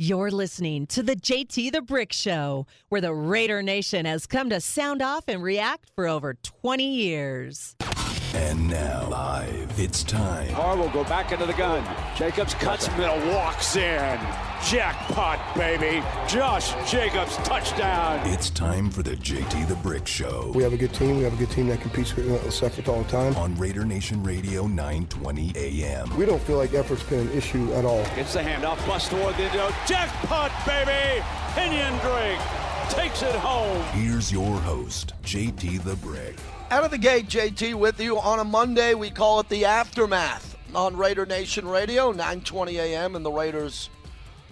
You're listening to the JT the Brick Show, where the Raider Nation has come to sound off and react for over 20 years. And now, live, it's time. Carr will go back into the gun. Jacobs cuts middle, walks in. Jackpot, baby. Josh Jacobs, touchdown. It's time for the JT the Brick Show We have a good team. We have a good team that competes with uh, relentless effort all the time. on Raider Nation Radio 920 AM. We don't feel like effort's been an issue at all. Gets the handoff, bust toward the end zone. Jackpot, baby. Kenyan Drake takes it home. Here's your host, JT the Brick. Out of the gate, JT with you on a Monday. We call it the aftermath on Raider Nation Radio, 9:20 a.m. and the Raiders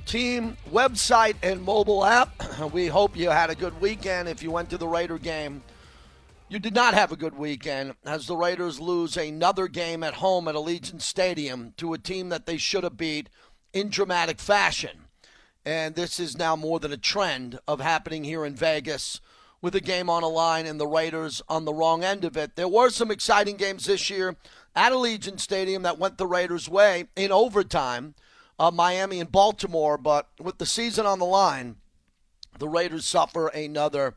team website and mobile app. We hope you had a good weekend. If you went to the Raider game, you did not have a good weekend as the Raiders lose another game at home at Allegiant Stadium to a team that they should have beat in dramatic fashion. And this is now more than a trend of happening here in Vegas with a game on a line and the Raiders on the wrong end of it. There were some exciting games this year at Allegiant Stadium that went the Raiders' way in overtime, uh, Miami and Baltimore. But with the season on the line, the Raiders suffer another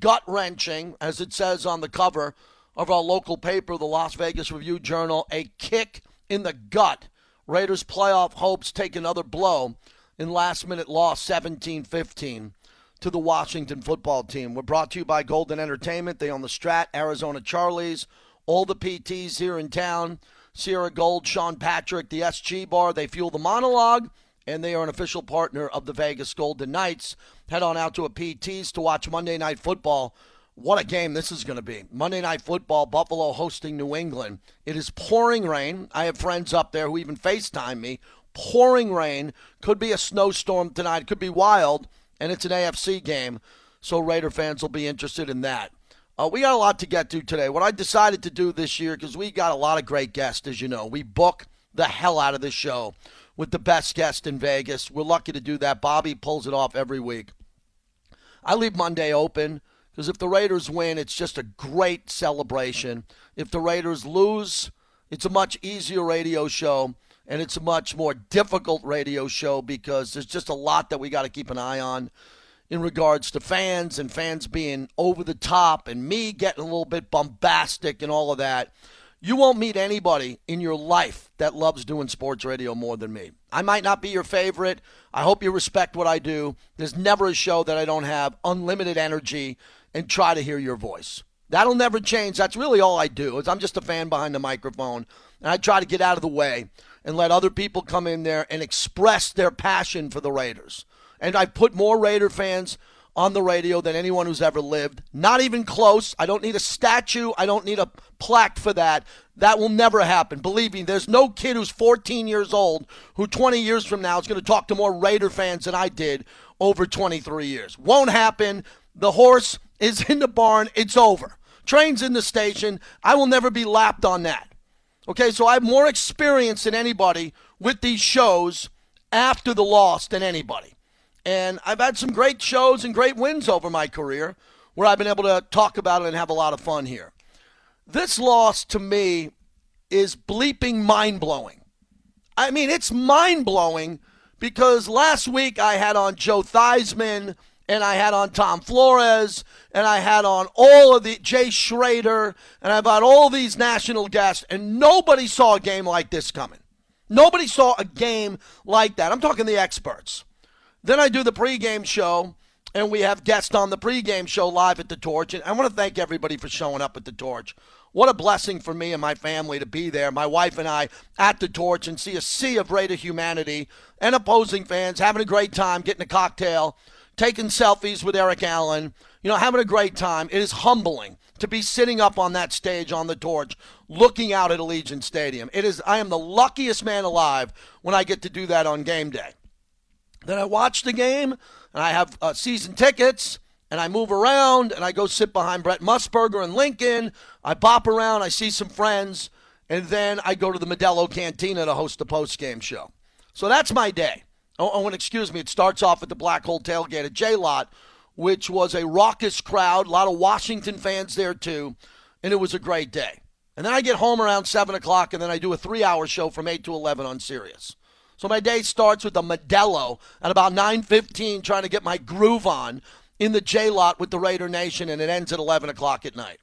gut wrenching, as it says on the cover of our local paper, the Las Vegas Review Journal, a kick in the gut. Raiders' playoff hopes take another blow in last minute loss 17 15 to the Washington football team. We're brought to you by Golden Entertainment. They own the Strat, Arizona Charlie's, all the PTs here in town, Sierra Gold, Sean Patrick, the SG Bar. They fuel the monologue, and they are an official partner of the Vegas Golden Knights. Head on out to a PT's to watch Monday Night Football. What a game this is going to be. Monday Night Football, Buffalo hosting New England. It is pouring rain. I have friends up there who even FaceTime me. Pouring rain. Could be a snowstorm tonight. Could be wild. And it's an AFC game. So Raider fans will be interested in that. Uh, we got a lot to get to today. What I decided to do this year, because we got a lot of great guests, as you know, we book the hell out of this show with the best guest in Vegas. We're lucky to do that. Bobby pulls it off every week. I leave Monday open because if the Raiders win, it's just a great celebration. If the Raiders lose, it's a much easier radio show and it's a much more difficult radio show because there's just a lot that we got to keep an eye on in regards to fans and fans being over the top and me getting a little bit bombastic and all of that. You won't meet anybody in your life that loves doing sports radio more than me. I might not be your favorite. I hope you respect what I do. There's never a show that I don't have unlimited energy and try to hear your voice. That'll never change. That's really all I do. Is I'm just a fan behind the microphone and I try to get out of the way and let other people come in there and express their passion for the Raiders. And I've put more Raider fans on the radio than anyone who's ever lived. Not even close. I don't need a statue. I don't need a plaque for that. That will never happen. Believe me, there's no kid who's 14 years old who 20 years from now is going to talk to more Raider fans than I did over 23 years. Won't happen. The horse is in the barn. It's over. Train's in the station. I will never be lapped on that. Okay, so I have more experience than anybody with these shows after the loss than anybody. And I've had some great shows and great wins over my career where I've been able to talk about it and have a lot of fun here. This loss to me is bleeping mind blowing. I mean, it's mind blowing because last week I had on Joe Theismann and I had on Tom Flores and I had on all of the Jay Schroeder and I've had all these national guests and nobody saw a game like this coming. Nobody saw a game like that. I'm talking the experts. Then I do the pregame show, and we have guests on the pregame show live at the Torch. And I want to thank everybody for showing up at the Torch. What a blessing for me and my family to be there, my wife and I at the Torch, and see a sea of Raider humanity and opposing fans having a great time, getting a cocktail, taking selfies with Eric Allen, you know, having a great time. It is humbling to be sitting up on that stage on the torch looking out at Allegiant Stadium. It is I am the luckiest man alive when I get to do that on game day. Then I watch the game, and I have uh, season tickets, and I move around, and I go sit behind Brent Musburger and Lincoln. I bop around, I see some friends, and then I go to the Modelo Cantina to host the post game show. So that's my day. Oh, oh, and excuse me, it starts off at the Black Hole Tailgate at J Lot, which was a raucous crowd, a lot of Washington fans there too, and it was a great day. And then I get home around 7 o'clock, and then I do a three hour show from 8 to 11 on Sirius. So my day starts with a Modelo at about 9:15, trying to get my groove on in the J lot with the Raider Nation, and it ends at 11 o'clock at night.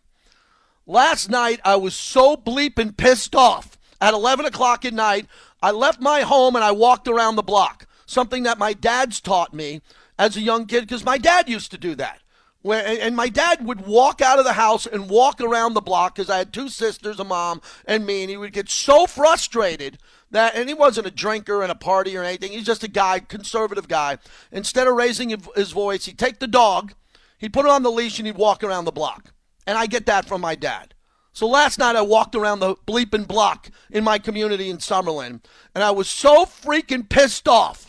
Last night I was so bleeping pissed off. At 11 o'clock at night, I left my home and I walked around the block. Something that my dad's taught me as a young kid, because my dad used to do that. Where, and my dad would walk out of the house and walk around the block because I had two sisters, a mom, and me, and he would get so frustrated that, and he wasn't a drinker and a party or anything. He's just a guy, conservative guy. Instead of raising his voice, he'd take the dog, he'd put it on the leash, and he'd walk around the block. And I get that from my dad. So last night I walked around the bleeping block in my community in Summerlin, and I was so freaking pissed off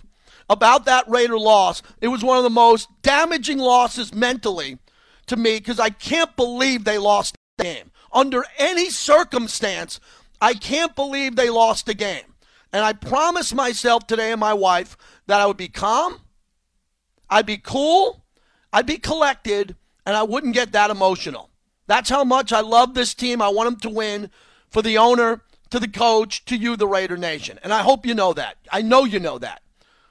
about that Raider loss. It was one of the most damaging losses mentally to me because I can't believe they lost the game. Under any circumstance, I can't believe they lost the game. And I promised myself today and my wife that I would be calm, I'd be cool, I'd be collected, and I wouldn't get that emotional. That's how much I love this team. I want them to win for the owner, to the coach, to you, the Raider Nation. And I hope you know that. I know you know that.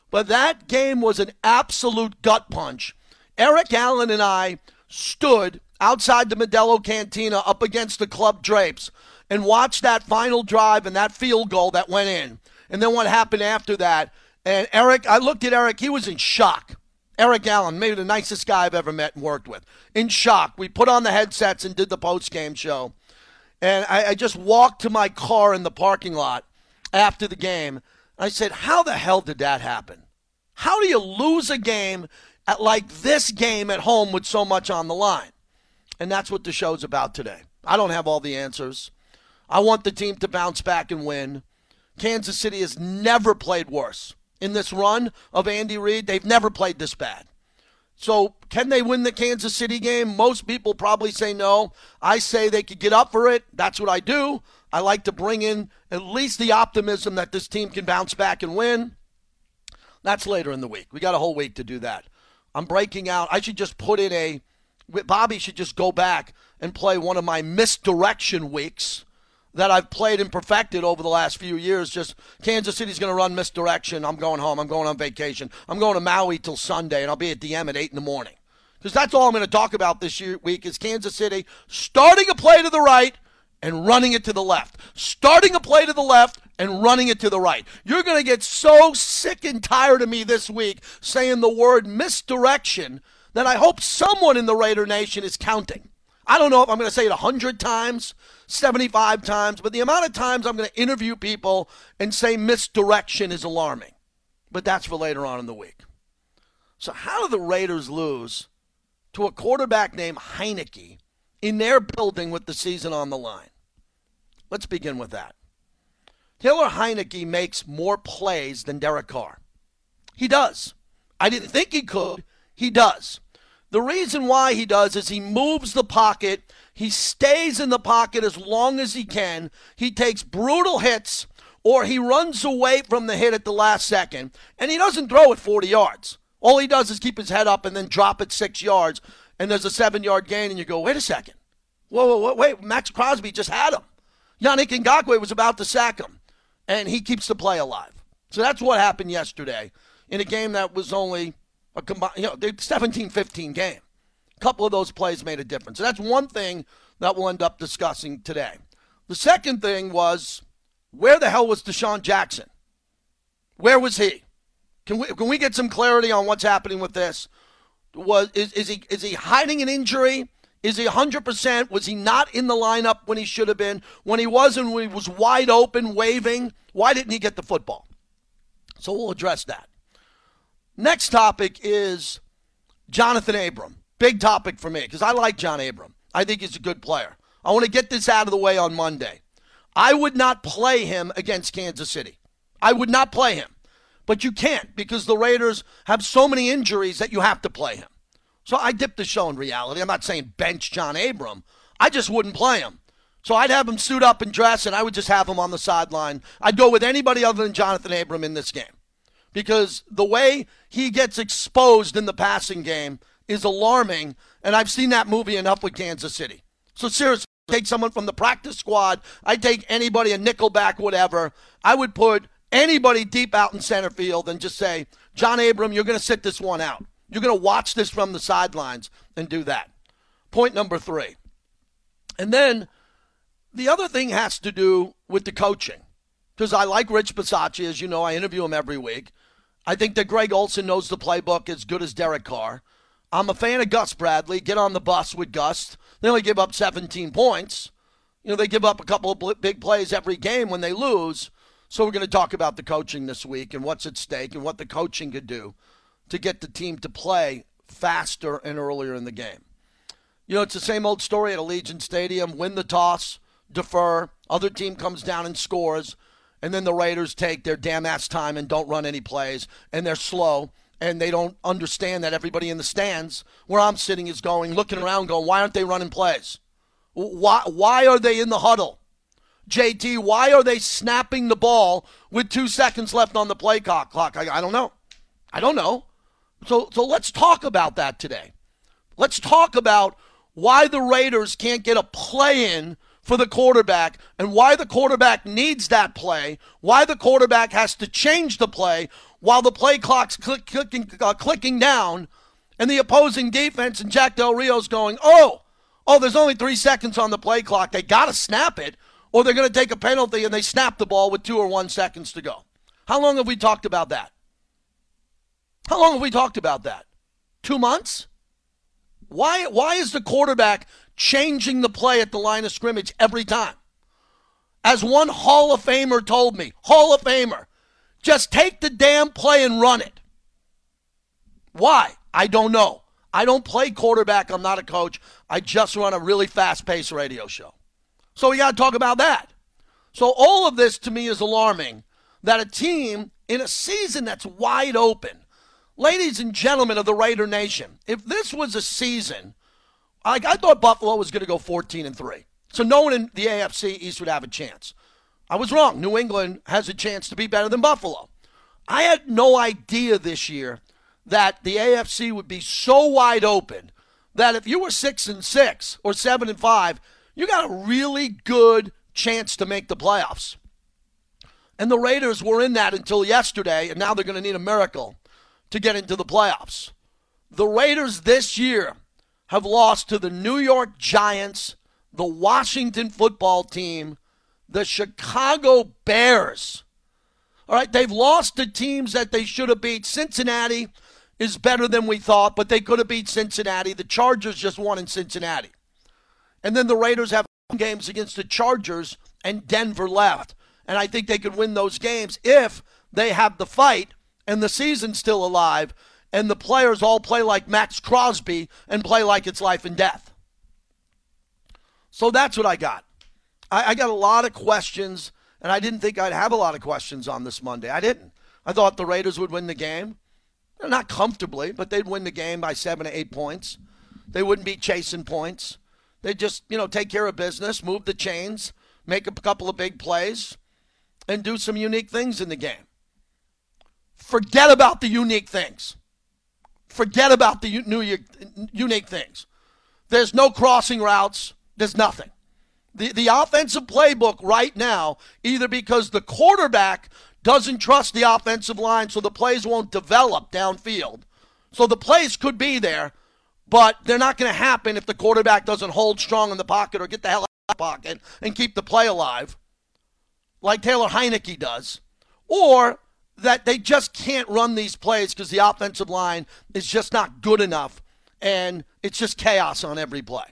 But that game was an absolute gut punch. Eric Allen and I stood outside the Modelo Cantina up against the club drapes and watched that final drive and that field goal that went in. And then what happened after that. And Eric, I looked at Eric, he was in shock. Eric Allen, maybe the nicest guy I've ever met and worked with. In shock. We put on the headsets and did the post game show. And I, I just walked to my car in the parking lot after the game I said, How the hell did that happen? How do you lose a game at like this game at home with so much on the line? And that's what the show's about today. I don't have all the answers. I want the team to bounce back and win. Kansas City has never played worse. In this run of Andy Reid, they've never played this bad. So, can they win the Kansas City game? Most people probably say no. I say they could get up for it. That's what I do. I like to bring in at least the optimism that this team can bounce back and win. That's later in the week. We got a whole week to do that. I'm breaking out. I should just put in a. Bobby should just go back and play one of my misdirection weeks that I've played and perfected over the last few years. Just Kansas City's going to run misdirection. I'm going home. I'm going on vacation. I'm going to Maui till Sunday, and I'll be at DM at 8 in the morning. Because that's all I'm going to talk about this year, week is Kansas City starting a play to the right and running it to the left. Starting a play to the left and running it to the right. You're going to get so sick and tired of me this week saying the word misdirection that I hope someone in the Raider Nation is counting. I don't know if I'm going to say it 100 times, 75 times, but the amount of times I'm going to interview people and say misdirection is alarming. But that's for later on in the week. So, how do the Raiders lose to a quarterback named Heinicke in their building with the season on the line? Let's begin with that. Taylor Heinicke makes more plays than Derek Carr. He does. I didn't think he could. He does. The reason why he does is he moves the pocket. He stays in the pocket as long as he can. He takes brutal hits or he runs away from the hit at the last second and he doesn't throw it 40 yards. All he does is keep his head up and then drop it six yards and there's a seven yard gain and you go, wait a second. Whoa, whoa, whoa, wait, Maxx Crosby just had him. Yannick Ngakoue was about to sack him and he keeps the play alive. So that's what happened yesterday in a game that was only a combined, you know, 17-15 game. A couple of those plays made a difference. So that's one thing that we'll end up discussing today. The second thing was where the hell was DeSean Jackson? Where was he? Can we can we get some clarity on what's happening with this? Was is, is he is he hiding an injury? Is he 100%? Was he not in the lineup when he should have been? When he wasn't, when he was wide open, waving, why didn't he get the football? So we'll address that. Next topic is Johnathan Abram. Big topic for me because I like John Abram. I think he's a good player. I want to get this out of the way on Monday. I would not play him against Kansas City. I would not play him. But you can't because the Raiders have so many injuries that you have to play him. So I dipped the show in reality. I'm not saying bench John Abram. I just wouldn't play him. So I'd have him suit up and dress, and I would just have him on the sideline. I'd go with anybody other than Johnathan Abram in this game because the way he gets exposed in the passing game is alarming. And I've seen that movie enough with Kansas City. So seriously, take someone from the practice squad. I'd take anybody, a nickelback, whatever. I would put anybody deep out in center field and just say, John Abram, you're going to sit this one out. You're going to watch this from the sidelines and do that. Point number three. And then the other thing has to do with the coaching. Because I like Rich Bisaccia, as you know, I interview him every week. I think that Greg Olson knows the playbook as good as Derek Carr. I'm a fan of Gus Bradley. Get on the bus with Gus. They only give up 17 points. You know, they give up a couple of big plays every game when they lose. So we're going to talk about the coaching this week and what's at stake and what the coaching could do to get the team to play faster and earlier in the game. You know, it's the same old story at Allegiant Stadium. Win the toss, defer, other team comes down and scores, and then the Raiders take their damn ass time and don't run any plays, and they're slow, and they don't understand that everybody in the stands where I'm sitting is going, looking around, going, why aren't they running plays? Why, why are they in the huddle? JT, why are they snapping the ball with two seconds left on the play clock? I, I don't know. I don't know. So, so let's talk about that today. Let's talk about why the Raiders can't get a play in for the quarterback and why the quarterback needs that play, why the quarterback has to change the play while the play clock's click, clicking, uh, clicking down and the opposing defense and Jack Del Rio's going, oh, oh, there's only three seconds on the play clock. They got to snap it or they're going to take a penalty and they snap the ball with two or one seconds to go. How long have we talked about that? How long have we talked about that? Two months? Why, why is the quarterback changing the play at the line of scrimmage every time? As one Hall of Famer told me, Hall of Famer, just take the damn play and run it. Why? I don't know. I don't play quarterback. I'm not a coach. I just run a really fast paced radio show. So we got to talk about that. So all of this to me is alarming that a team in a season that's wide open, ladies and gentlemen of the Raider Nation, if this was a season, like I thought Buffalo was going to go 14 and 3. So no one in the AFC East would have a chance. I was wrong. New England has a chance to be better than Buffalo. I had no idea this year that the AFC would be so wide open that if you were 6 and 6 or 7 and 5, you got a really good chance to make the playoffs. And the Raiders were in that until yesterday, and now they're going to need a miracle to get into the playoffs. The Raiders this year have lost to the New York Giants, the Washington football team, the Chicago Bears. All right, they've lost to teams that they should have beat. Cincinnati is better than we thought, but they could have beat Cincinnati. The Chargers just won in Cincinnati. And then the Raiders have games against the Chargers and Denver left. And I think they could win those games if they have the fight and the season's still alive and the players all play like Maxx Crosby and play like it's life and death. So that's what I got. I, I got a lot of questions, and I didn't think I'd have a lot of questions on this Monday. I didn't. I thought the Raiders would win the game. Not comfortably, but they'd win the game by seven to eight points. They wouldn't be chasing points. They'd just, you know, take care of business, move the chains, make a couple of big plays, and do some unique things in the game. Forget about the unique things. Forget about the new unique things. There's no crossing routes. There's nothing. The, the offensive playbook right now, either because the quarterback doesn't trust the offensive line, so the plays won't develop downfield. So the plays could be there, but they're not going to happen if the quarterback doesn't hold strong in the pocket or get the hell out of the pocket and keep the play alive, like Taylor Heinicke does. Or that they just can't run these plays because the offensive line is just not good enough and it's just chaos on every play.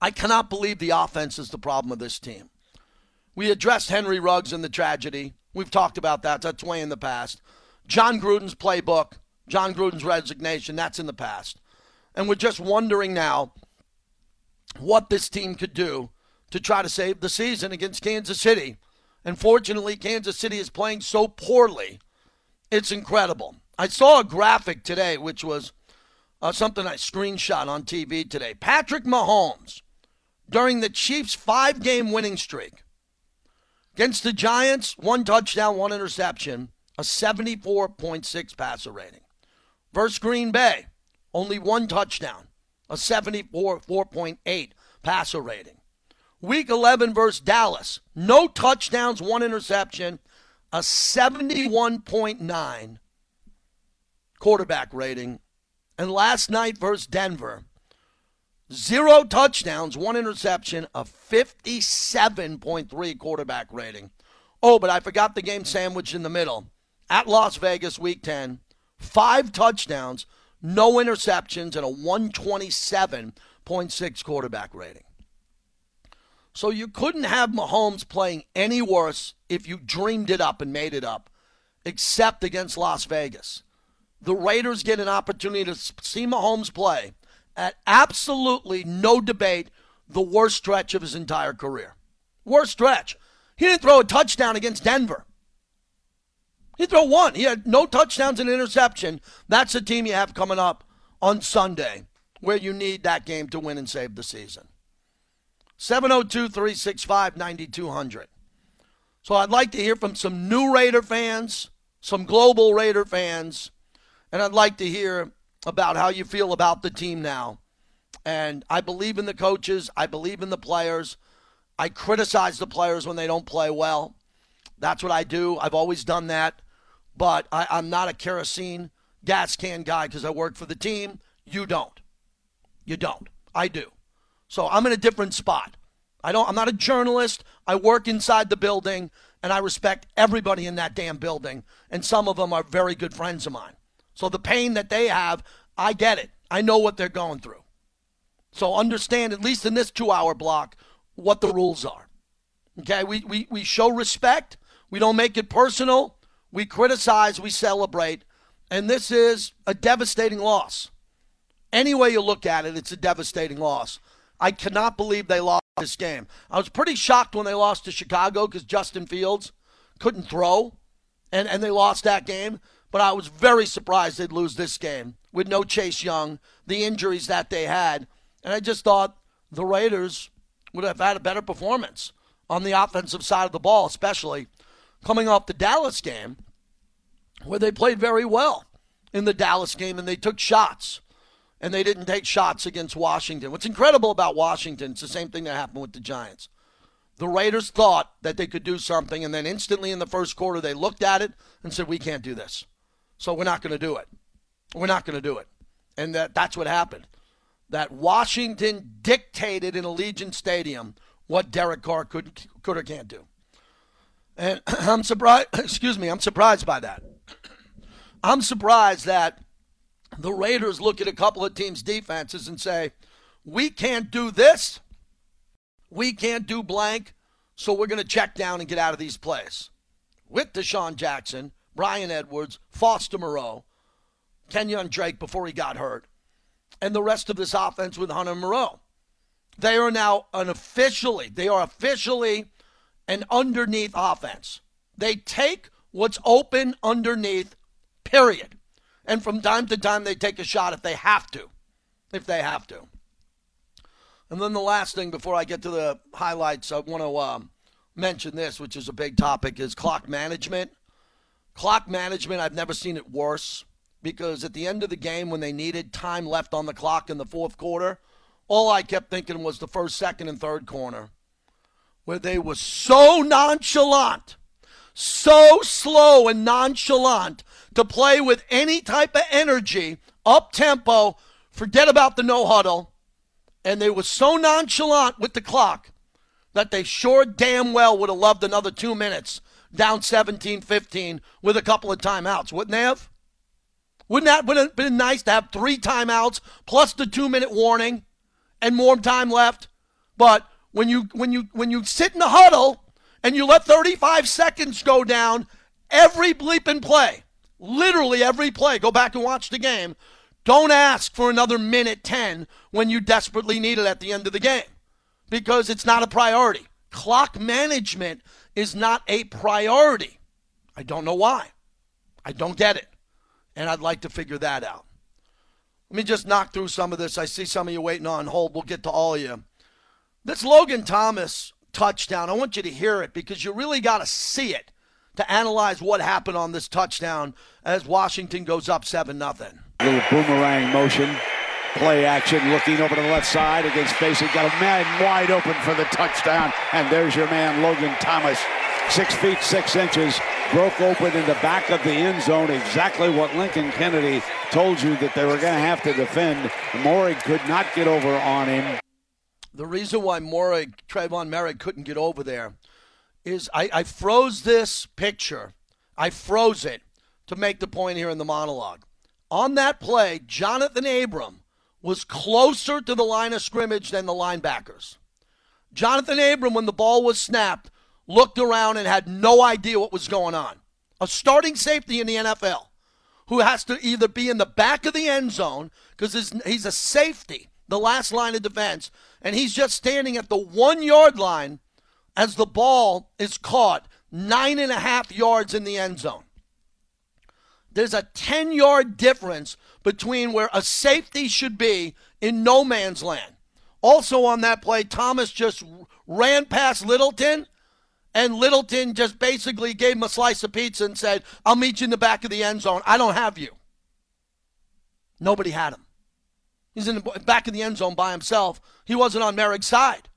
I cannot believe the offense is the problem of this team. We addressed Henry Ruggs and the tragedy. We've talked about that. That's way in the past. Jon Gruden's playbook, Jon Gruden's resignation, that's in the past. And we're just wondering now what this team could do to try to save the season against Kansas City and fortunately, Kansas City is playing so poorly. It's incredible. I saw a graphic today, which was uh, something I screenshot on TV today. Patrick Mahomes, during the Chiefs' five game winning streak against the Giants, one touchdown, one interception, a 74.6 passer rating. Versus Green Bay, only one touchdown, a 74.8 passer rating. Week 11 versus Dallas. No touchdowns, one interception, a 71.9 quarterback rating. And last night versus Denver, zero touchdowns, one interception, a 57.3 quarterback rating. Oh, but I forgot the game sandwich in the middle. At Las Vegas, week 10, five touchdowns, no interceptions, and a 127.6 quarterback rating. So you couldn't have Mahomes playing any worse if you dreamed it up and made it up, except against Las Vegas. The Raiders get an opportunity to see Mahomes play at absolutely no debate the worst stretch of his entire career. Worst stretch. He didn't throw a touchdown against Denver. He threw one. He had no touchdowns and interception. That's the team you have coming up on Sunday where you need that game to win and save the season. 702 365 9200. So I'd like to hear from some new Raider fans, some global Raider fans, and I'd like to hear about how you feel about the team now. And I believe in the coaches, I believe in the players. I criticize the players when they don't play well. That's what I do. I've always done that. But I, am not a kerosene gas can guy because I work for the team. You don't. You don't. I do. So I'm in a different spot. I don't I'm not a journalist. I work inside the building and I respect everybody in that damn building and some of them are very good friends of mine. So the pain that they have, I get it. I know what they're going through. So understand at least in this 2-hour block what the rules are. Okay? We we we show respect. We don't make it personal. We criticize, we celebrate. And this is a devastating loss. Any way you look at it, it's a devastating loss. I cannot believe they lost this game. I was pretty shocked when they lost to Chicago because Justin Fields couldn't throw, and, and they lost that game. But I was very surprised they'd lose this game with no Chase Young, the injuries that they had. And I just thought the Raiders would have had a better performance on the offensive side of the ball, especially coming off the Dallas game, where they played very well in the Dallas game and they took shots and they didn't take shots against Washington. What's incredible about Washington, it's the same thing that happened with the Giants. The Raiders thought that they could do something, and then instantly in the first quarter, they looked at it and said, We can't do this. So we're not going to do it. We're not going to do it. And that, that's what happened. That Washington dictated in Allegiant Stadium what Derek Carr could, could or can't do. And I'm surprised, excuse me, I'm surprised by that. I'm surprised that the Raiders look at a couple of teams' defenses and say, we can't do this, we can't do blank, so we're going to check down and get out of these plays. With DeSean Jackson, Bryan Edwards, Foster Moreau, Kenyan Drake before he got hurt, and the rest of this offense with Hunter Moreau. They are now unofficially, they are officially an underneath offense. They take what's open underneath, period. And from time to time, they take a shot if they have to. If they have to. And then the last thing before I get to the highlights, I want to um, mention this, which is a big topic, is clock management. Clock management, I've never seen it worse because at the end of the game, when they needed time left on the clock in the fourth quarter, all I kept thinking was the first, second, and third corner, where they were so nonchalant, so slow and nonchalant to play with any type of energy, up tempo, forget about the no huddle. And they were so nonchalant with the clock that they sure damn well would have loved another two minutes down 17 15 with a couple of timeouts, wouldn't they have? Wouldn't that would have been nice to have three timeouts plus the two minute warning and more time left? But when you when you when you sit in the huddle and you let 35 seconds go down every bleeping play, Literally every play. Go back and watch the game. Don't ask for another minute 10 when you desperately need it at the end of the game because it's not a priority. Clock management is not a priority. I don't know why. I don't get it. And I'd like to figure that out. Let me just knock through some of this. I see some of you waiting on hold. We'll get to all of you. This Logan Thomas touchdown, I want you to hear it because you really got to see it to analyze what happened on this touchdown as Washington goes up 7 0. Little boomerang motion. Play action, looking over to the left side against facing. Got a man wide open for the touchdown. And there's your man, Logan Thomas. Six feet, six inches. broke open in the back of the end zone, exactly what Lincoln Kennedy told you that they were going to have to defend. Moehrig could not get over on him. The reason why Moehrig, Trevon Moehrig couldn't get over there is I, I froze this picture. I froze it to make the point here in the monologue. On that play, Johnathan Abram was closer to the line of scrimmage than the linebackers. Johnathan Abram, when the ball was snapped, looked around and had no idea what was going on. A starting safety in the NFL who has to either be in the back of the end zone because he's a safety, the last line of defense, and he's just standing at the one yard line as the ball is caught nine and a half yards in the end zone. There's a 10 yard difference between where a safety should be in no man's land. Also on that play, Thomas just ran past Littleton, and Littleton just basically gave him a slice of pizza and said, I'll meet you in the back of the end zone. I don't have you. Nobody had him. He's in the back of the end zone by himself. He wasn't on Moehrig's side.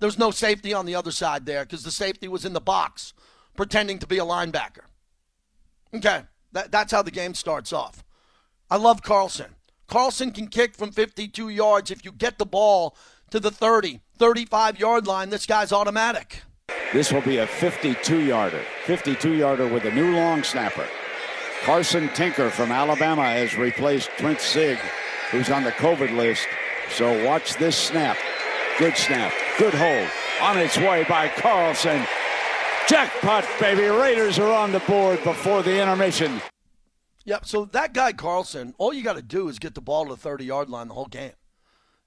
There's no safety on the other side there because the safety was in the box pretending to be a linebacker. Okay, that, that's how the game starts off. I love Carlson. Carlson can kick from 52 yards. If you get the ball to the 30, 35 yard line, this guy's automatic. This will be a 52 yarder. 52 yarder with a new long snapper. Carson Tinker from Alabama has replaced Prince Sig, who's on the COVID list. So watch this snap. Good snap. Good hold. On its way by Carlson. Jackpot, baby. Raiders are on the board before the intermission. Yep. So that guy Carlson, all you got to do is get the ball to the 30 yard line the whole game,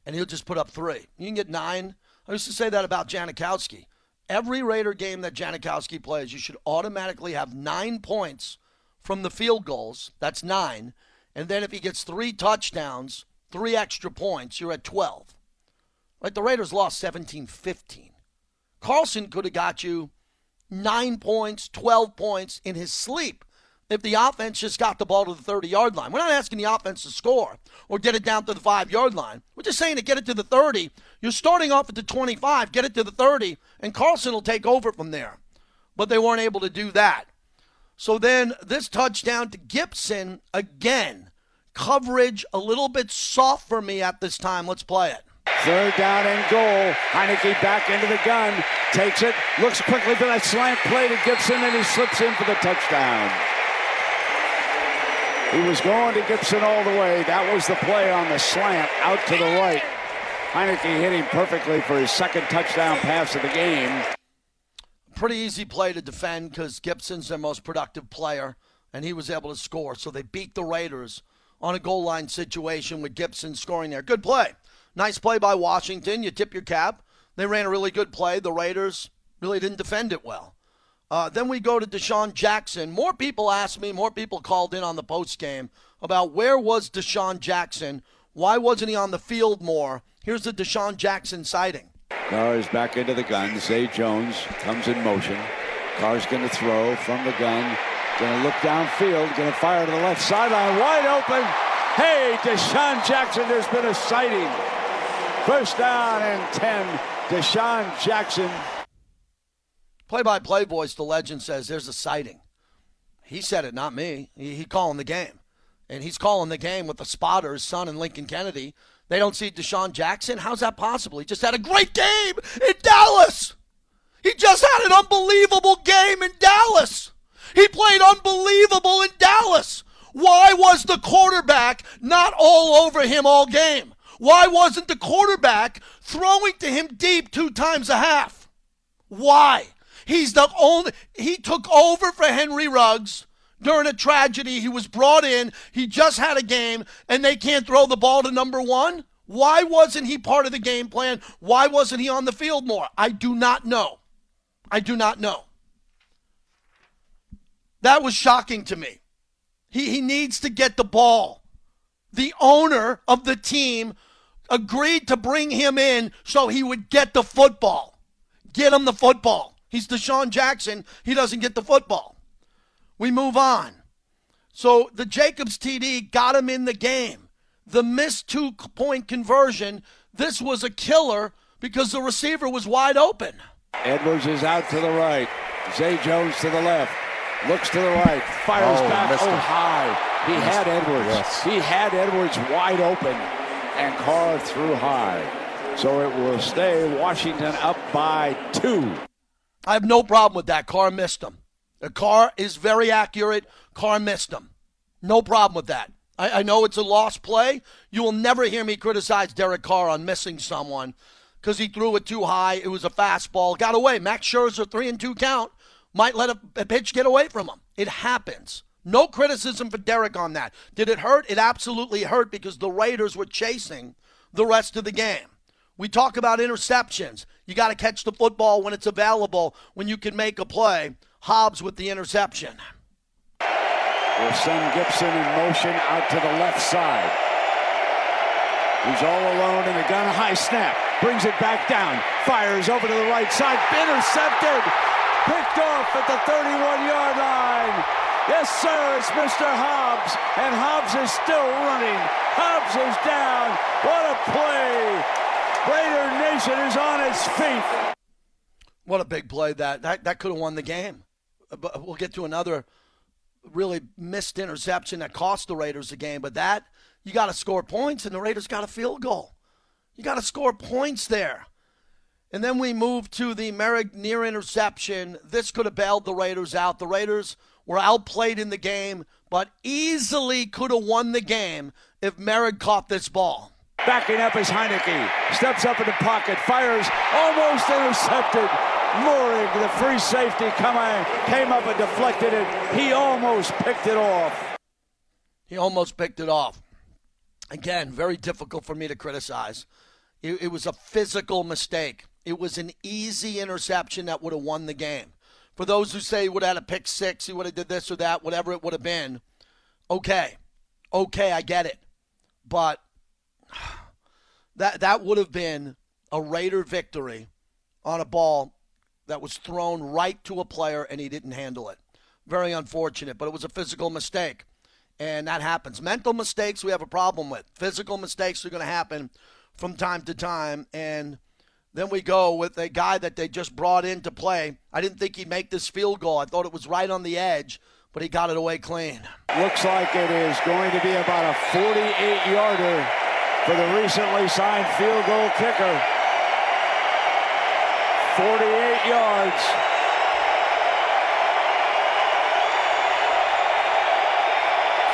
and he'll just put up three. You can get nine. I used to say that about Janikowski. Every Raider game that Janikowski plays, you should automatically have nine points from the field goals. That's nine. And then if he gets three touchdowns, three extra points, you're at 12. Right? The Raiders lost 17 15. Carlson could have got you nine points, 12 points in his sleep if the offense just got the ball to the 30 yard line. We're not asking the offense to score or get it down to the five yard line. We're just saying to get it to the 30. You're starting off at the 25, get it to the 30, and Carlson will take over from there. But they weren't able to do that. So then this touchdown to Gibson again. Coverage a little bit soft for me at this time. Let's play it. Third down and goal. Heinicke back into the gun. Takes it. Looks quickly for that slant play to Gibson, and he slips in for the touchdown. He was going to Gibson all the way. That was the play on the slant out to the right. Heinicke hit him perfectly for his second touchdown pass of the game. Pretty easy play to defend because Gibson's their most productive player, and he was able to score. So they beat the Raiders on a goal line situation with Gibson scoring there. Good play. Nice play by Washington. You tip your cap. They ran a really good play. The Raiders really didn't defend it well. Uh, then we go to DeSean Jackson. More people asked me, more people called in on the post game about where was DeSean Jackson? Why wasn't he on the field more? Here's the DeSean Jackson sighting. Carr is back into the gun. Zay Jones comes in motion. Carr's going to throw from the gun. Going to look downfield. Going to fire to the left sideline. Wide open. Hey, DeSean Jackson, there's been a sighting. First down and 10. DeSean Jackson Play by play boys, the legend says there's a sighting. He said it, not me. He, he calling the game. And he's calling the game with the spotters, son and Lincoln Kennedy. They don't see DeSean Jackson. How's that possible? He just had a great game in Dallas. He just had an unbelievable game in Dallas. He played unbelievable in Dallas. Why was the quarterback not all over him all game? Why wasn't the quarterback throwing to him deep two times a half? Why? He's the only, he took over for Henry Ruggs during a tragedy. He was brought in, he just had a game, and they can't throw the ball to number one? Why wasn't he part of the game plan? Why wasn't he on the field more? I do not know. I do not know. That was shocking to me. He, he needs to get the ball. The owner of the team agreed to bring him in so he would get the football. Get him the football. He's DeSean Jackson. He doesn't get the football. We move on. So the Jacobs TD got him in the game. The missed two point conversion, this was a killer because the receiver was wide open. Edwards is out to the right. Zay Jones to the left. Looks to the right. Fires Oh, back. missed Oh, him. high. He had Edwards. Yes. He had Edwards wide open, and Carr threw high. So it will stay Washington up by two. I have no problem with that. Carr missed him. The Carr is very accurate. Carr missed him. No problem with that. I, I know it's a lost play. You will never hear me criticize Derek Carr on missing someone because he threw it too high. It was a fastball. Got away. Max Scherzer, three and two count, might let a, a pitch get away from him. It happens. No criticism for Derek on that. Did it hurt? It absolutely hurt because the Raiders were chasing the rest of the game. We talk about interceptions. You got to catch the football when it's available, when you can make a play. Hobbs with the interception. Will send Gibson in motion out to the left side. He's all alone in the gun. High snap. Brings it back down. Fires over to the right side. Intercepted. Picked off at the 31 yard line. Yes, sir. It's Mr. Hobbs. And Hobbs is still running. Hobbs is down. What a play. Raider Nation is on its feet. What a big play that. That, that could have won the game. But we'll get to another really missed interception that cost the Raiders the game. But that, you got to score points, and the Raiders got a field goal. You got to score points there. And then we move to the Moehrig near interception. This could have bailed the Raiders out. The Raiders were outplayed in the game, but easily could have won the game if Moehrig caught this ball. Backing up is Heinicke. Steps up in the pocket. Fires. Almost intercepted. Moehrig, the free safety, come on, came up and deflected it. He almost picked it off. He almost picked it off. Again, very difficult for me to criticize. It, it, was a physical mistake. It was an easy interception that would have won the game. For those who say he would have had a pick six, he would have did this or that, whatever it would have been. Okay, okay, I get it, but that that would have been a Raider victory on a ball that was thrown right to a player and he didn't handle it. Very unfortunate, but it was a physical mistake. And that happens. Mental mistakes we have a problem with. Physical mistakes are going to happen from time to time. And then we go with a guy that they just brought in to play. I didn't think he'd make this field goal. I thought it was right on the edge, but he got it away clean. Looks like it is going to be about a 48 yarder for the recently signed field goal kicker. 48 yards.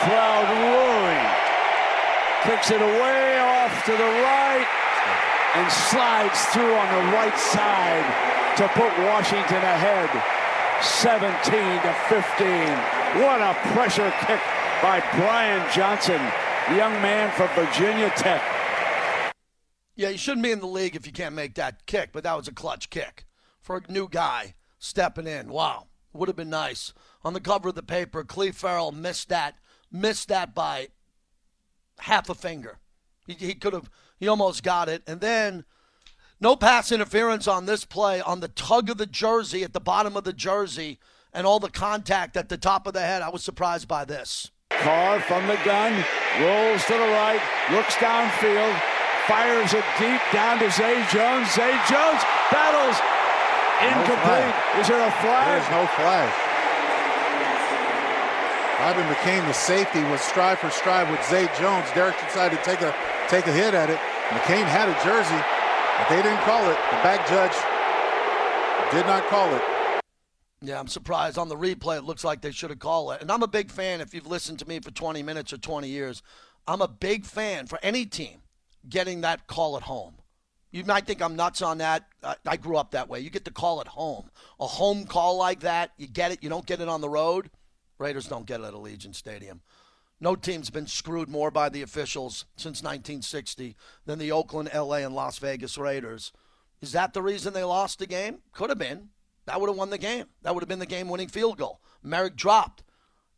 Crowd roaring. Kicks it away off to the right and slides through on the right side to put Washington ahead 17 to 15. What a pressure kick by Brian Johnson, young man from Virginia Tech. Yeah, you shouldn't be in the league if you can't make that kick, but that was a clutch kick for a new guy stepping in. Wow, would have been nice. On the cover of the paper, Cleve Farrell missed that, missed that by half a finger. He, he could have, he almost got it. And then no pass interference on this play on the tug of the jersey at the bottom of the jersey and all the contact at the top of the head. I was surprised by this. Carr from the gun, rolls to the right, looks downfield, fires it deep down to Zay Jones. Zay Jones battles incomplete. No Is there a flag? There's no flag. Bobby McCain, the safety, was stride for stride with Zay Jones. Derek decided to take a take a hit at it. McCain had a jersey, but they didn't call it. The back judge did not call it. Yeah, I'm surprised. On the replay, it looks like they should have called it. And I'm a big fan, if you've listened to me for 20 minutes or 20 years, I'm a big fan for any team getting that call at home. You might think I'm nuts on that. I, grew up that way. You get the call at home. A home call like that, you get it. You don't get it on the road. Raiders don't get it at Allegiant Stadium. No team's been screwed more by the officials since 1960 than the Oakland, LA, and Las Vegas Raiders. Is that the reason they lost the game? Could have been. That would have won the game. That would have been the game winning field goal. Moehrig dropped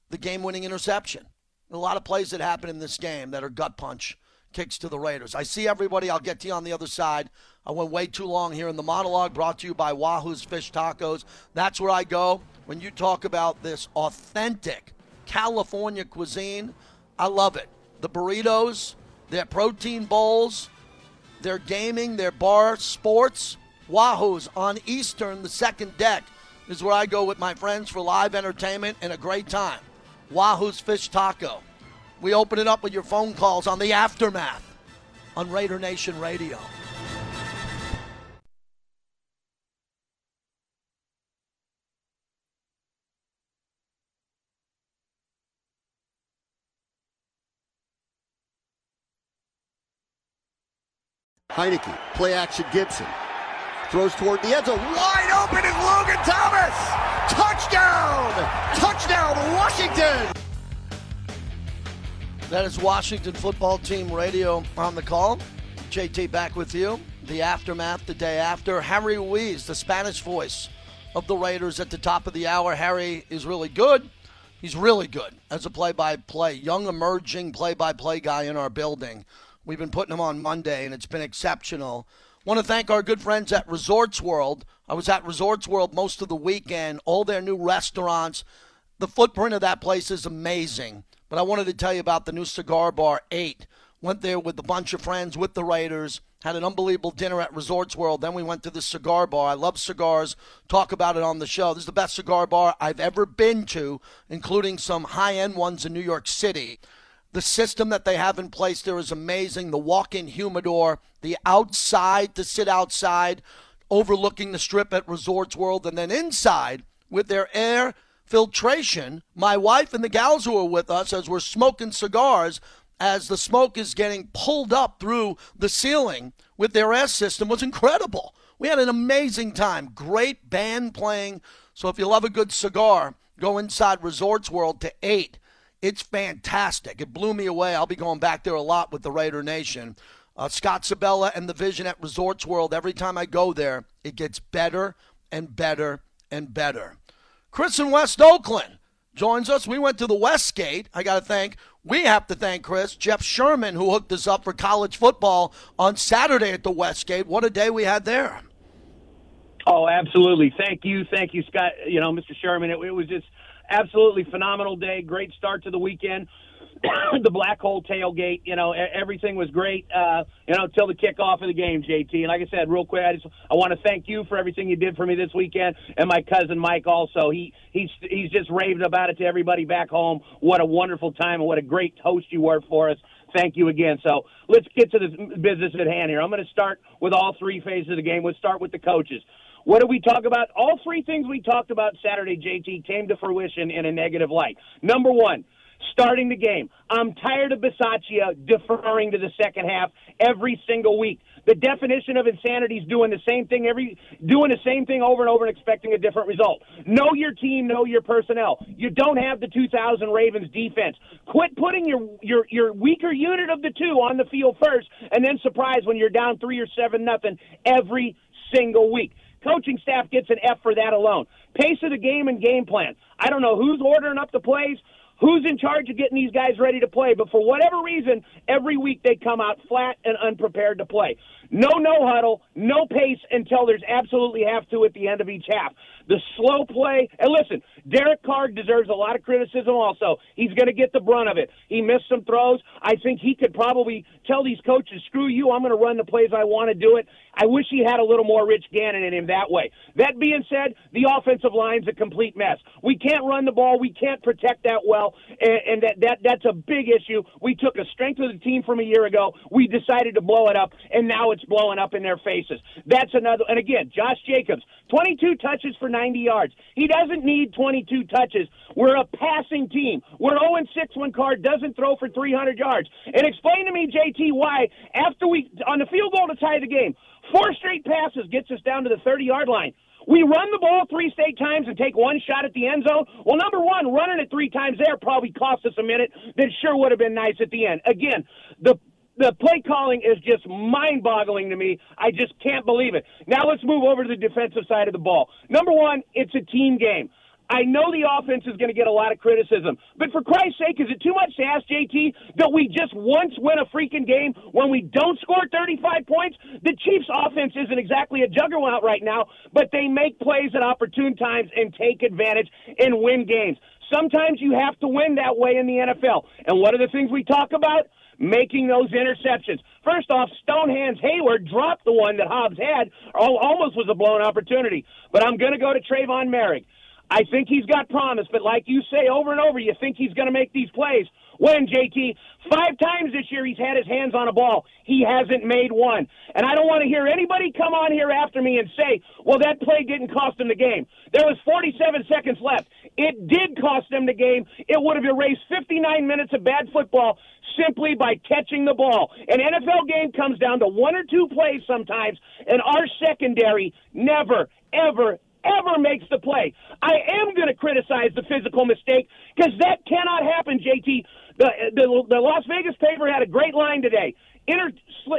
the game winning interception. A lot of plays that happen in this game that are gut punch kicks to the Raiders. I see everybody. I'll get to you on the other side. I went way too long here in the monologue brought to you by Wahoo's Fish Tacos. That's where I go when you talk about this authentic California cuisine. I love it. The burritos, their protein bowls, their gaming, their bar sports. Wahoo's on Eastern, the second deck. is where I go with my friends for live entertainment and a great time. Wahoo's Fish Taco. We open it up with your phone calls on the aftermath on Raider Nation Radio. Heinicke, play action Gibson. Throws toward the end zone. Wide open is Logan Thomas. Touchdown! Touchdown, Washington! That is Washington football team radio on the call. JT back with you. The aftermath the day after. Harry Ruiz, the Spanish voice of the Raiders at the top of the hour. Harry is really good. He's really good as a play by play, young emerging play by play guy in our building. We've been putting him on Monday, and it's been exceptional. Want to thank our good friends at Resorts World. I was at Resorts World most of the weekend, all their new restaurants. The footprint of that place is amazing. But I wanted to tell you about the new cigar bar, 8. Went there with a bunch of friends with the Raiders, had an unbelievable dinner at Resorts World. Then we went to the cigar bar. I love cigars, talk about it on the show. This is the best cigar bar I've ever been to, including some high end ones in New York City. The system that they have in place there is amazing. The walk in humidor, the outside to sit outside, overlooking the strip at Resorts World, and then inside with their air filtration. My wife and the gals who are with us as we're smoking cigars, as the smoke is getting pulled up through the ceiling with their air system was incredible. We had an amazing time. Great band playing. So if you love a good cigar, go inside Resorts World to 8 it's fantastic. It blew me away. I'll be going back there a lot with the Raider Nation. Uh, Scott Sibella and the Vision at Resorts World. Every time I go there, it gets better and better and better. Chris in West Oakland joins us. We went to the Westgate. I got to thank, we have to thank Chris, Jeff Sherman, who hooked us up for college football on Saturday at the Westgate. What a day we had there. Oh, absolutely. Thank you. Thank you, Scott. You know, Mr. Sherman, it, it was just absolutely phenomenal day. Great start to the weekend. the black hole tailgate, you know, everything was great, uh, you know, until the kickoff of the game, JT. And like I said, real quick, I just I want to thank you for everything you did for me this weekend, and my cousin Mike also. He he's he's just raved about it to everybody back home. What a wonderful time and what a great host you were for us. Thank you again. So let's get to the business at hand here. I'm going to start with all three phases of the game. Let's start with the coaches. What did we talk about? All three things we talked about Saturday, JT, came to fruition in a negative light. Number one, starting the game. I'm tired of Bisaccia deferring to the second half every single week. The definition of insanity is doing the same thing every doing the same thing over and over and expecting a different result. Know your team, know your personnel. You don't have the 2000 Ravens defense. Quit putting your your your weaker unit of the two on the field first and then surprise when you're down 3 or 7 nothing every single week. Coaching staff gets an F for that alone. Pace of the game and game plan. I don't know who's ordering up the plays, who's in charge of getting these guys ready to play, but for whatever reason, every week they come out flat and unprepared to play. No no huddle, no pace until there's absolutely have to at the end of each half. The slow play, and listen, Derek Carr deserves a lot of criticism also. He's going to get the brunt of it. He missed some throws. I think he could probably tell these coaches, screw you, I'm going to run the plays I want to do it. I wish he had a little more Rich Gannon in him that way. That being said, the offensive line's a complete mess. We can't run the ball. We can't protect that well, and, and that, that that's a big issue. We took a strength of the team from a year ago. We decided to blow it up, and now it's blowing up in their faces. That's another. And again, Josh Jacobs, 22 touches for 90 yards. He doesn't need 22 touches. We're a passing team. We're 0 6 when Carr doesn't throw for 300 yards. And explain to me, JT, why after we on the field goal to tie the game. Four straight passes gets us down to the 30 yard line. We run the ball three straight times and take one shot at the end zone. Well, number one, running it three times there probably cost us a minute. That sure would have been nice at the end. Again, the the play calling is just mind boggling to me. I just can't believe it. Now let's move over to the defensive side of the ball. Number one, it's a team game. I know the offense is going to get a lot of criticism, but for Christ's sake, is it too much to ask JT that we just once win a freaking game when we don't score 35 points? The Chiefs' offense isn't exactly a juggernaut right now, but they make plays at opportune times and take advantage and win games. Sometimes you have to win that way in the NFL. And what are the things we talk about? Making those interceptions. First off, Stonehands Hayward dropped the one that Hobbs had, almost was a blown opportunity. But I'm going to go to Tre'von Moehrig. I think he's got promise, but like you say over and over, you think he's going to make these plays. When, JT? Five times this year he's had his hands on a ball. He hasn't made one. And I don't want to hear anybody come on here after me and say, well, that play didn't cost him the game. There was 47 seconds left. It did cost them the game. It would have erased 59 minutes of bad football simply by catching the ball. An NFL game comes down to one or two plays sometimes, and our secondary never, ever, ever makes the play. I am going to criticize the physical mistake because that cannot happen, JT. The, the, the Las Vegas paper had a great line today. Inter,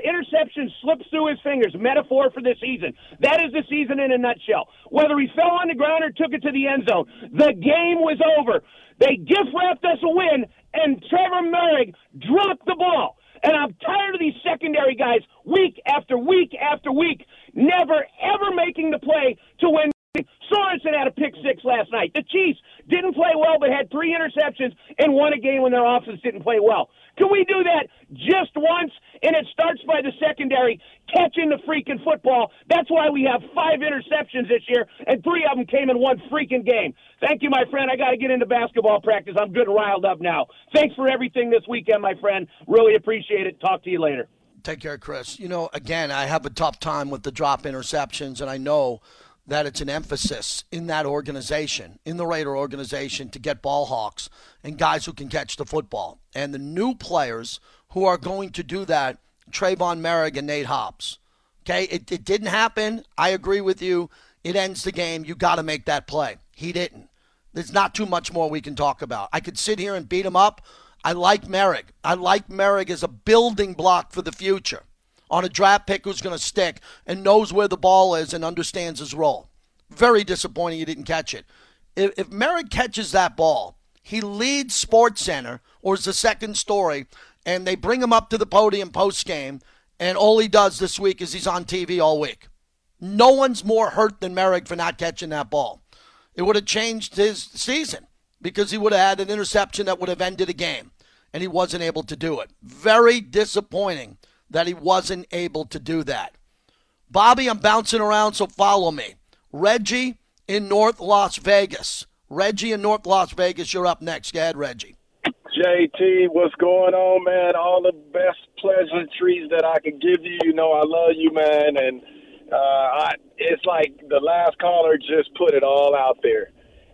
interception slips through his fingers. Metaphor for the season. That is the season in a nutshell. Whether he fell on the ground or took it to the end zone, the game was over. They gift wrapped us a win, and Trevor Moehrig dropped the ball. And I'm tired of these secondary guys week after week after week, never ever making the play to win Sorensen had a pick six last night. The Chiefs didn't play well, but had three interceptions and won a game when their offense didn't play well. Can we do that just once? And it starts by the secondary catching the freaking football. That's why we have five interceptions this year, and three of them came in one freaking game. Thank you, my friend. I got to get into basketball practice. I'm good riled up now. Thanks for everything this weekend, my friend. Really appreciate it. Talk to you later. Take care, Chris. You know, again, I have a tough time with the drop interceptions, and I know that it's an emphasis in that organization, in the Raider organization, to get ball hawks and guys who can catch the football. And the new players who are going to do that, Tre'von Moehrig and Nate Hobbs. Okay, it, it didn't happen. I agree with you. It ends the game. You got to make that play. He didn't. There's not too much more we can talk about. I could sit here and beat him up. I like Moehrig. I like Moehrig as a building block for the future on a draft pick who's going to stick and knows where the ball is and understands his role. Very disappointing he didn't catch it. If, if Moehrig catches that ball, he leads Sports Center or is the second story, and they bring him up to the podium post game, and all he does this week is he's on TV all week. No one's more hurt than Moehrig for not catching that ball. It would have changed his season because he would have had an interception that would have ended a game, and he wasn't able to do it. Very disappointing that he wasn't able to do that. Bobby, I'm bouncing around, so follow me. Reggie in North Las Vegas. Reggie in North Las Vegas, you're up next. Go ahead, Reggie. JT, what's going on, man? All the best pleasantries that I could give you. You know, I love you, man. And uh, I, it's like the last caller just put it all out there.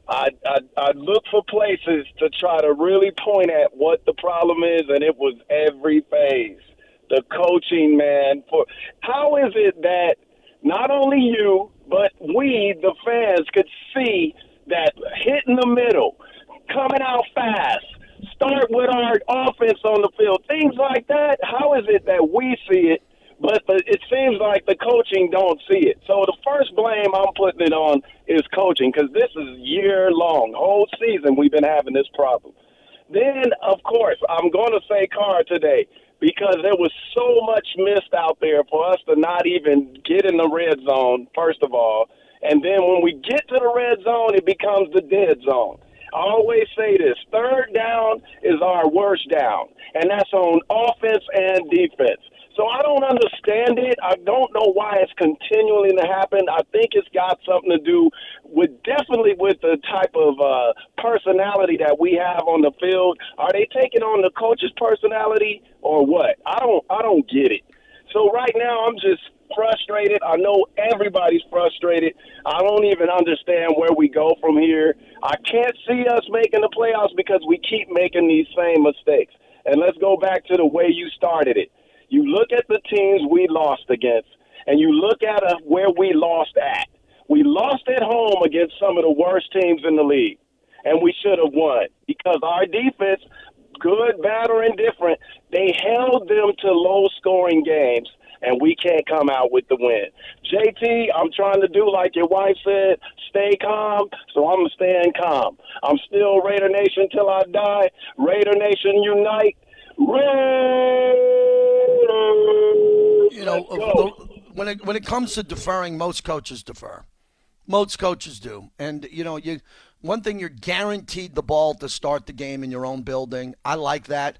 I, I I look for places to try to really point at what the problem is, and it was every phase the coaching, man. For how is it that not only you but we, the fans, could see that hitting the middle, coming out fast, start with our offense on the field, things like that. How is it that we see it, but it seems like the coaching don't see it? So the first blame I'm putting it on is coaching because this is year long, whole season we've been having this problem. Then, of course, I'm going to say Carr today because there was so much missed out there for us to not even get in the red zone, first of all. And then when we get to the red zone, it becomes the dead zone. I always say this third down is our worst down, and that's on offense and defense. So I don't understand it. I don't know why it's continuing to happen. I think it's got something to do with definitely with the type of uh, personality that we have on the field. Are they taking on the coach's personality or what? I don't. I don't get it. So right now I'm just frustrated. I know everybody's frustrated. I don't even understand where we go from here. I can't see us making the playoffs because we keep making these same mistakes. And let's go back to the way you started it. You look at the teams we lost against, and you look at uh, where we lost at. We lost at home against some of the worst teams in the league, and we should have won because our defense, good, bad, or indifferent, they held them to low scoring games and we can't come out with the win. JT, I'm trying to do like your wife said, stay calm, so I'm staying calm. I'm still Raider Nation till I die. Raider Nation unite. You know, when it when it comes to deferring, most coaches defer. Most coaches do, and you know, you one thing you're guaranteed the ball to start the game in your own building. I like that.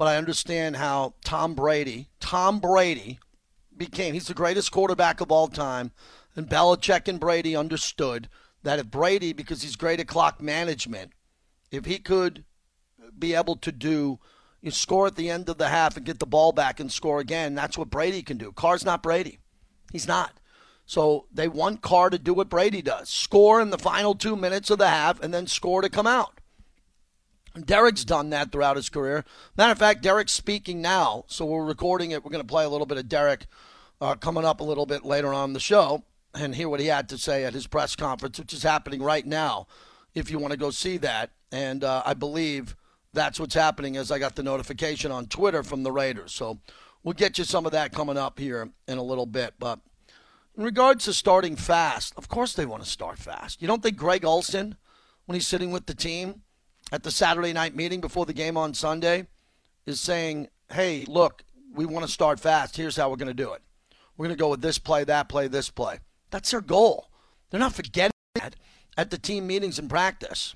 but I understand how Tom Brady, Tom Brady, became. He's the greatest quarterback of all time, and Belichick and Brady understood that if Brady, because he's great at clock management, if he could be able to do you score at the end of the half and get the ball back and score again. That's what Brady can do. Carr's not Brady. He's not. So they want Carr to do what Brady does score in the final two minutes of the half and then score to come out. Derek's done that throughout his career. Matter of fact, Derek's speaking now, so we're recording it. We're going to play a little bit of Derek uh, coming up a little bit later on the show and hear what he had to say at his press conference, which is happening right now if you want to go see that. And uh, I believe that's what's happening as I got the notification on Twitter from the Raiders. So we'll get you some of that coming up here in a little bit. But in regards to starting fast, of course they want to start fast. You don't think Greg Olson, when he's sitting with the team at the Saturday night meeting before the game on Sunday, is saying, hey, look, we want to start fast. Here's how we're going to do it. We're going to go with this play, that play, this play. That's their goal. They're not forgetting that at the team meetings and practice.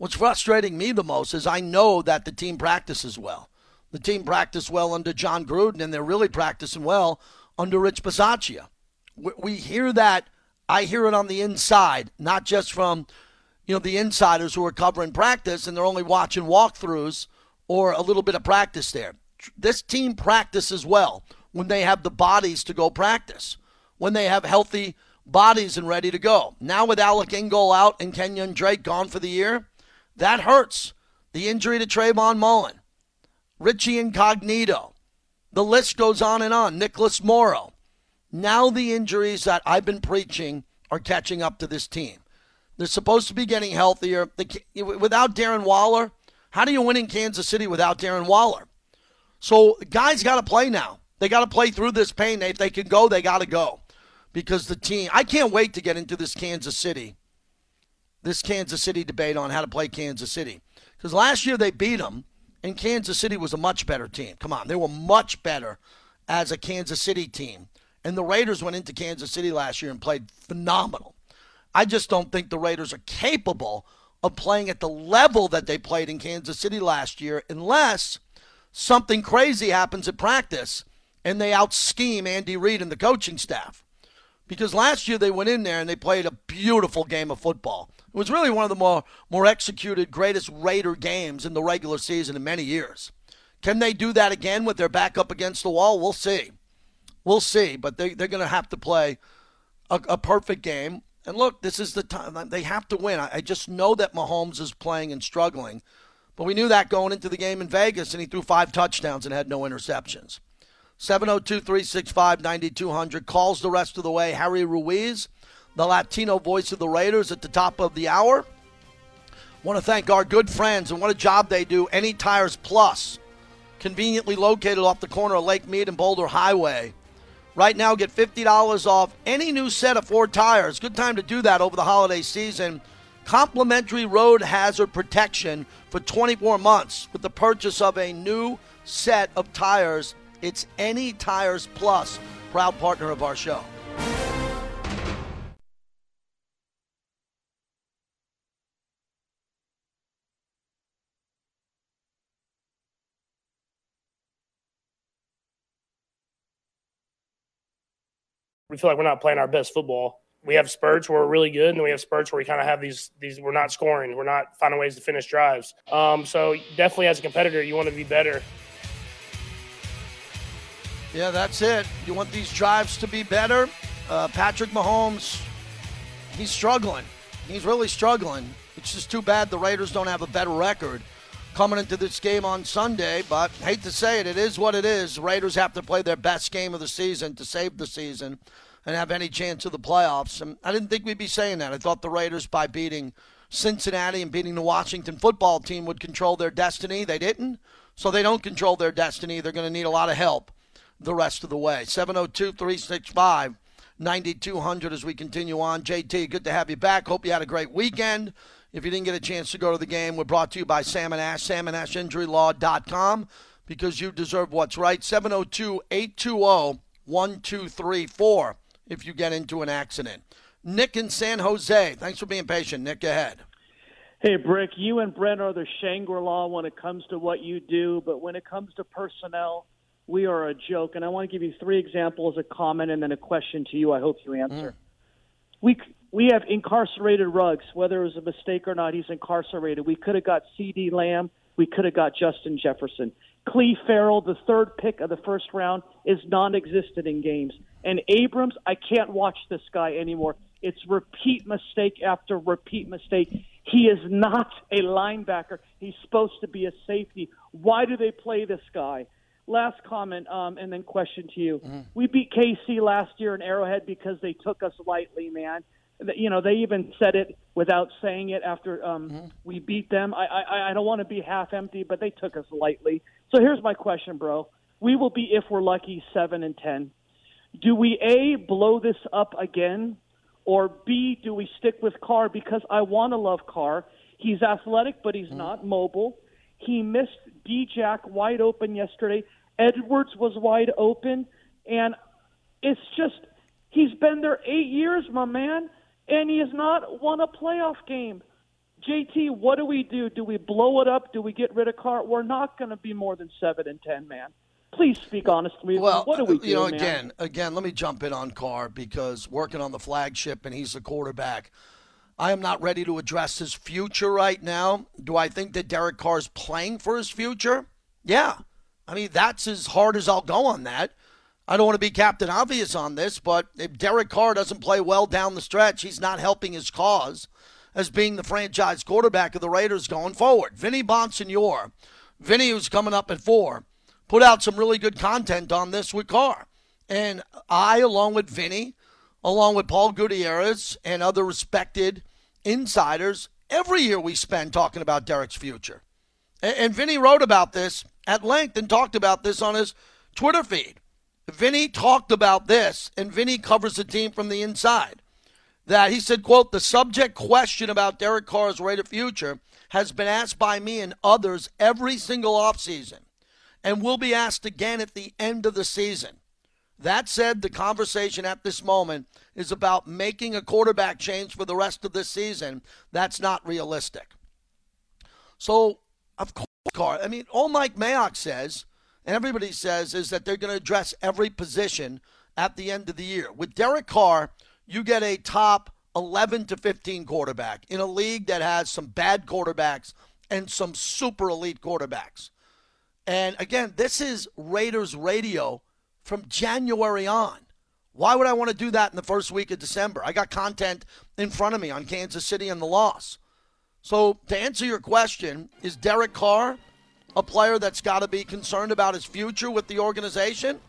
What's frustrating me the most is I know that the team practices well. The team practiced well under Jon Gruden, and they're really practicing well under Rich Bisaccia. We hear that. I hear it on the inside, not just from you know the insiders who are covering practice and they're only watching walkthroughs or a little bit of practice there. This team practices well when they have the bodies to go practice, when they have healthy bodies and ready to go. Now with Alec Ingold out and Kenyan Drake gone for the year, that hurts. The injury to Trayvon Mullen, Richie Incognito. The list goes on and on. Nicholas Morrow. Now the injuries that I've been preaching are catching up to this team. They're supposed to be getting healthier. without Darren Waller, how do you win in Kansas City without Darren Waller? So guys got to play now. They got to play through this pain. If they can go, they got to go because the team. I can't wait to get into this Kansas City this Kansas City debate on how to play Kansas City. Because last year they beat them, and Kansas City was a much better team. Come on, they were much better as a Kansas City team. And the Raiders went into Kansas City last year and played phenomenal. I just don't think the Raiders are capable of playing at the level that they played in Kansas City last year unless something crazy happens at practice and they out scheme Andy Reid and the coaching staff. Because last year they went in there and they played a beautiful game of football. It was really one of the more, more executed, greatest Raider games in the regular season in many years. Can they do that again with their back up against the wall? We'll see. We'll see. But they, they're going to have to play a, a, perfect game. And look, this is the time. They have to win. I, I just know that Mahomes is playing and struggling. But we knew that going into the game in Vegas, and he threw five touchdowns and had no interceptions. 702 365 9200 calls the rest of the way. Harry Ruiz the Latino voice of the Raiders at the top of the hour. Want to thank our good friends and what a job they do. Any Tires Plus, conveniently located off the corner of Lake Mead and Boulder Highway. Right now, get $50 off any new set of four tires. Good time to do that over the holiday season. Complimentary road hazard protection for 24 months with the purchase of a new set of tires. It's Any Tires Plus, proud partner of our show. We feel like we're not playing our best football. We have spurts where we're really good, and then we have spurts where we kind of have these these we're not scoring, we're not finding ways to finish drives. Um, so definitely, as a competitor, you want to be better. Yeah, that's it. You want these drives to be better. Uh, Patrick Mahomes, he's struggling. He's really struggling. It's just too bad the Raiders don't have a better record coming into this game on Sunday. But hate to say it, it is what it is. Raiders have to play their best game of the season to save the season and have any chance of the playoffs. And I didn't think we'd be saying that. I thought the Raiders, by beating Cincinnati and beating the Washington football team, would control their destiny. They didn't. So they don't control their destiny. They're going to need a lot of help the rest of the way. 702 365 9200 as we continue on. JT, good to have you back. Hope you had a great weekend. If you didn't get a chance to go to the game, we're brought to you by Sam and Ash, samandashinjurylaw.com because you deserve what's right. 702 820 1234 if you get into an accident. Nick in San Jose. Thanks for being patient. Nick, go ahead. Hey, Brick, you and Brent are the Shangri La when it comes to what you do, but when it comes to personnel, we are a joke. And I want to give you three examples, a comment, and then a question to you. I hope you answer. Mm. We we have incarcerated Ruggs, whether it was a mistake or not. He's incarcerated. We could have got CeeDee Lamb. We could have got Justin Jefferson. Clelin Ferrell, the third pick of the first round, is non-existent in games. And Abrams, I can't watch this guy anymore. It's repeat mistake after repeat mistake. He is not a linebacker. He's supposed to be a safety. Why do they play this guy? Last comment, um, and then question to you. We beat KC last year in Arrowhead because they took us lightly, man. You know, they even said it without saying it after um, we beat them. I, I, I don't want to be half empty, but they took us lightly. So here's my question, bro. We will be, if we're lucky, seven and ten. Do we a blow this up again, or b do we stick with Carr because I want to love Carr. He's athletic, but he's not mobile. He missed D Jack wide open yesterday. Edwards was wide open, and it's just he's been there eight years, my man, and he has not won a playoff game. JT, what do we do? Do we blow it up? Do we get rid of Carr? We're not going to be more than seven and ten, man. Please speak honestly. Well, what do we do, you know, man? again, again, let me jump in on Carr because working on the flagship and he's the quarterback. I am not ready to address his future right now. Do I think that Derek Carr is playing for his future? Yeah. I mean, that's as hard as I'll go on that. I don't want to be Captain Obvious on this, but if Derek Carr doesn't play well down the stretch, he's not helping his cause as being the franchise quarterback of the Raiders going forward. Vinny Bonsignore, Vinny, who's coming up at four, put out some really good content on this with Carr. And I, along with Vinny, along with Paul Gutierrez and other respected insiders, every year we spend talking about Derek's future. And, and Vinny wrote about this at length and talked about this on his Twitter feed. Vinny talked about this, and Vinny covers the team from the inside. That he said, quote, the subject question about Derek Carr's rate of future has been asked by me and others every single offseason and will be asked again at the end of the season. That said, the conversation at this moment is about making a quarterback change for the rest of this season. That's not realistic. So, of course, Carr, I mean, all Mike Mayock says, and everybody says, is that they're going to address every position at the end of the year. With Derek Carr, you get a top 11 to 15 quarterback in a league that has some bad quarterbacks and some super elite quarterbacks. And again, this is Raiders radio from January on. Why would I want to do that in the first week of December? I got content in front of me on Kansas City and the loss. So, to answer your question, is Derek Carr a player that's got to be concerned about his future with the organization?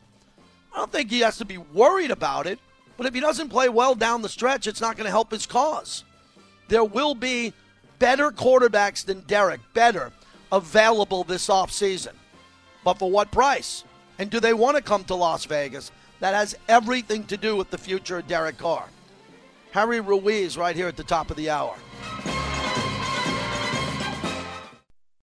I don't think he has to be worried about it, but if he doesn't play well down the stretch, it's not going to help his cause. There will be better quarterbacks than Derek, better, available this offseason. But for what price? And do they want to come to Las Vegas? That has everything to do with the future of Derek Carr. Harry Ruiz right here at the top of the hour.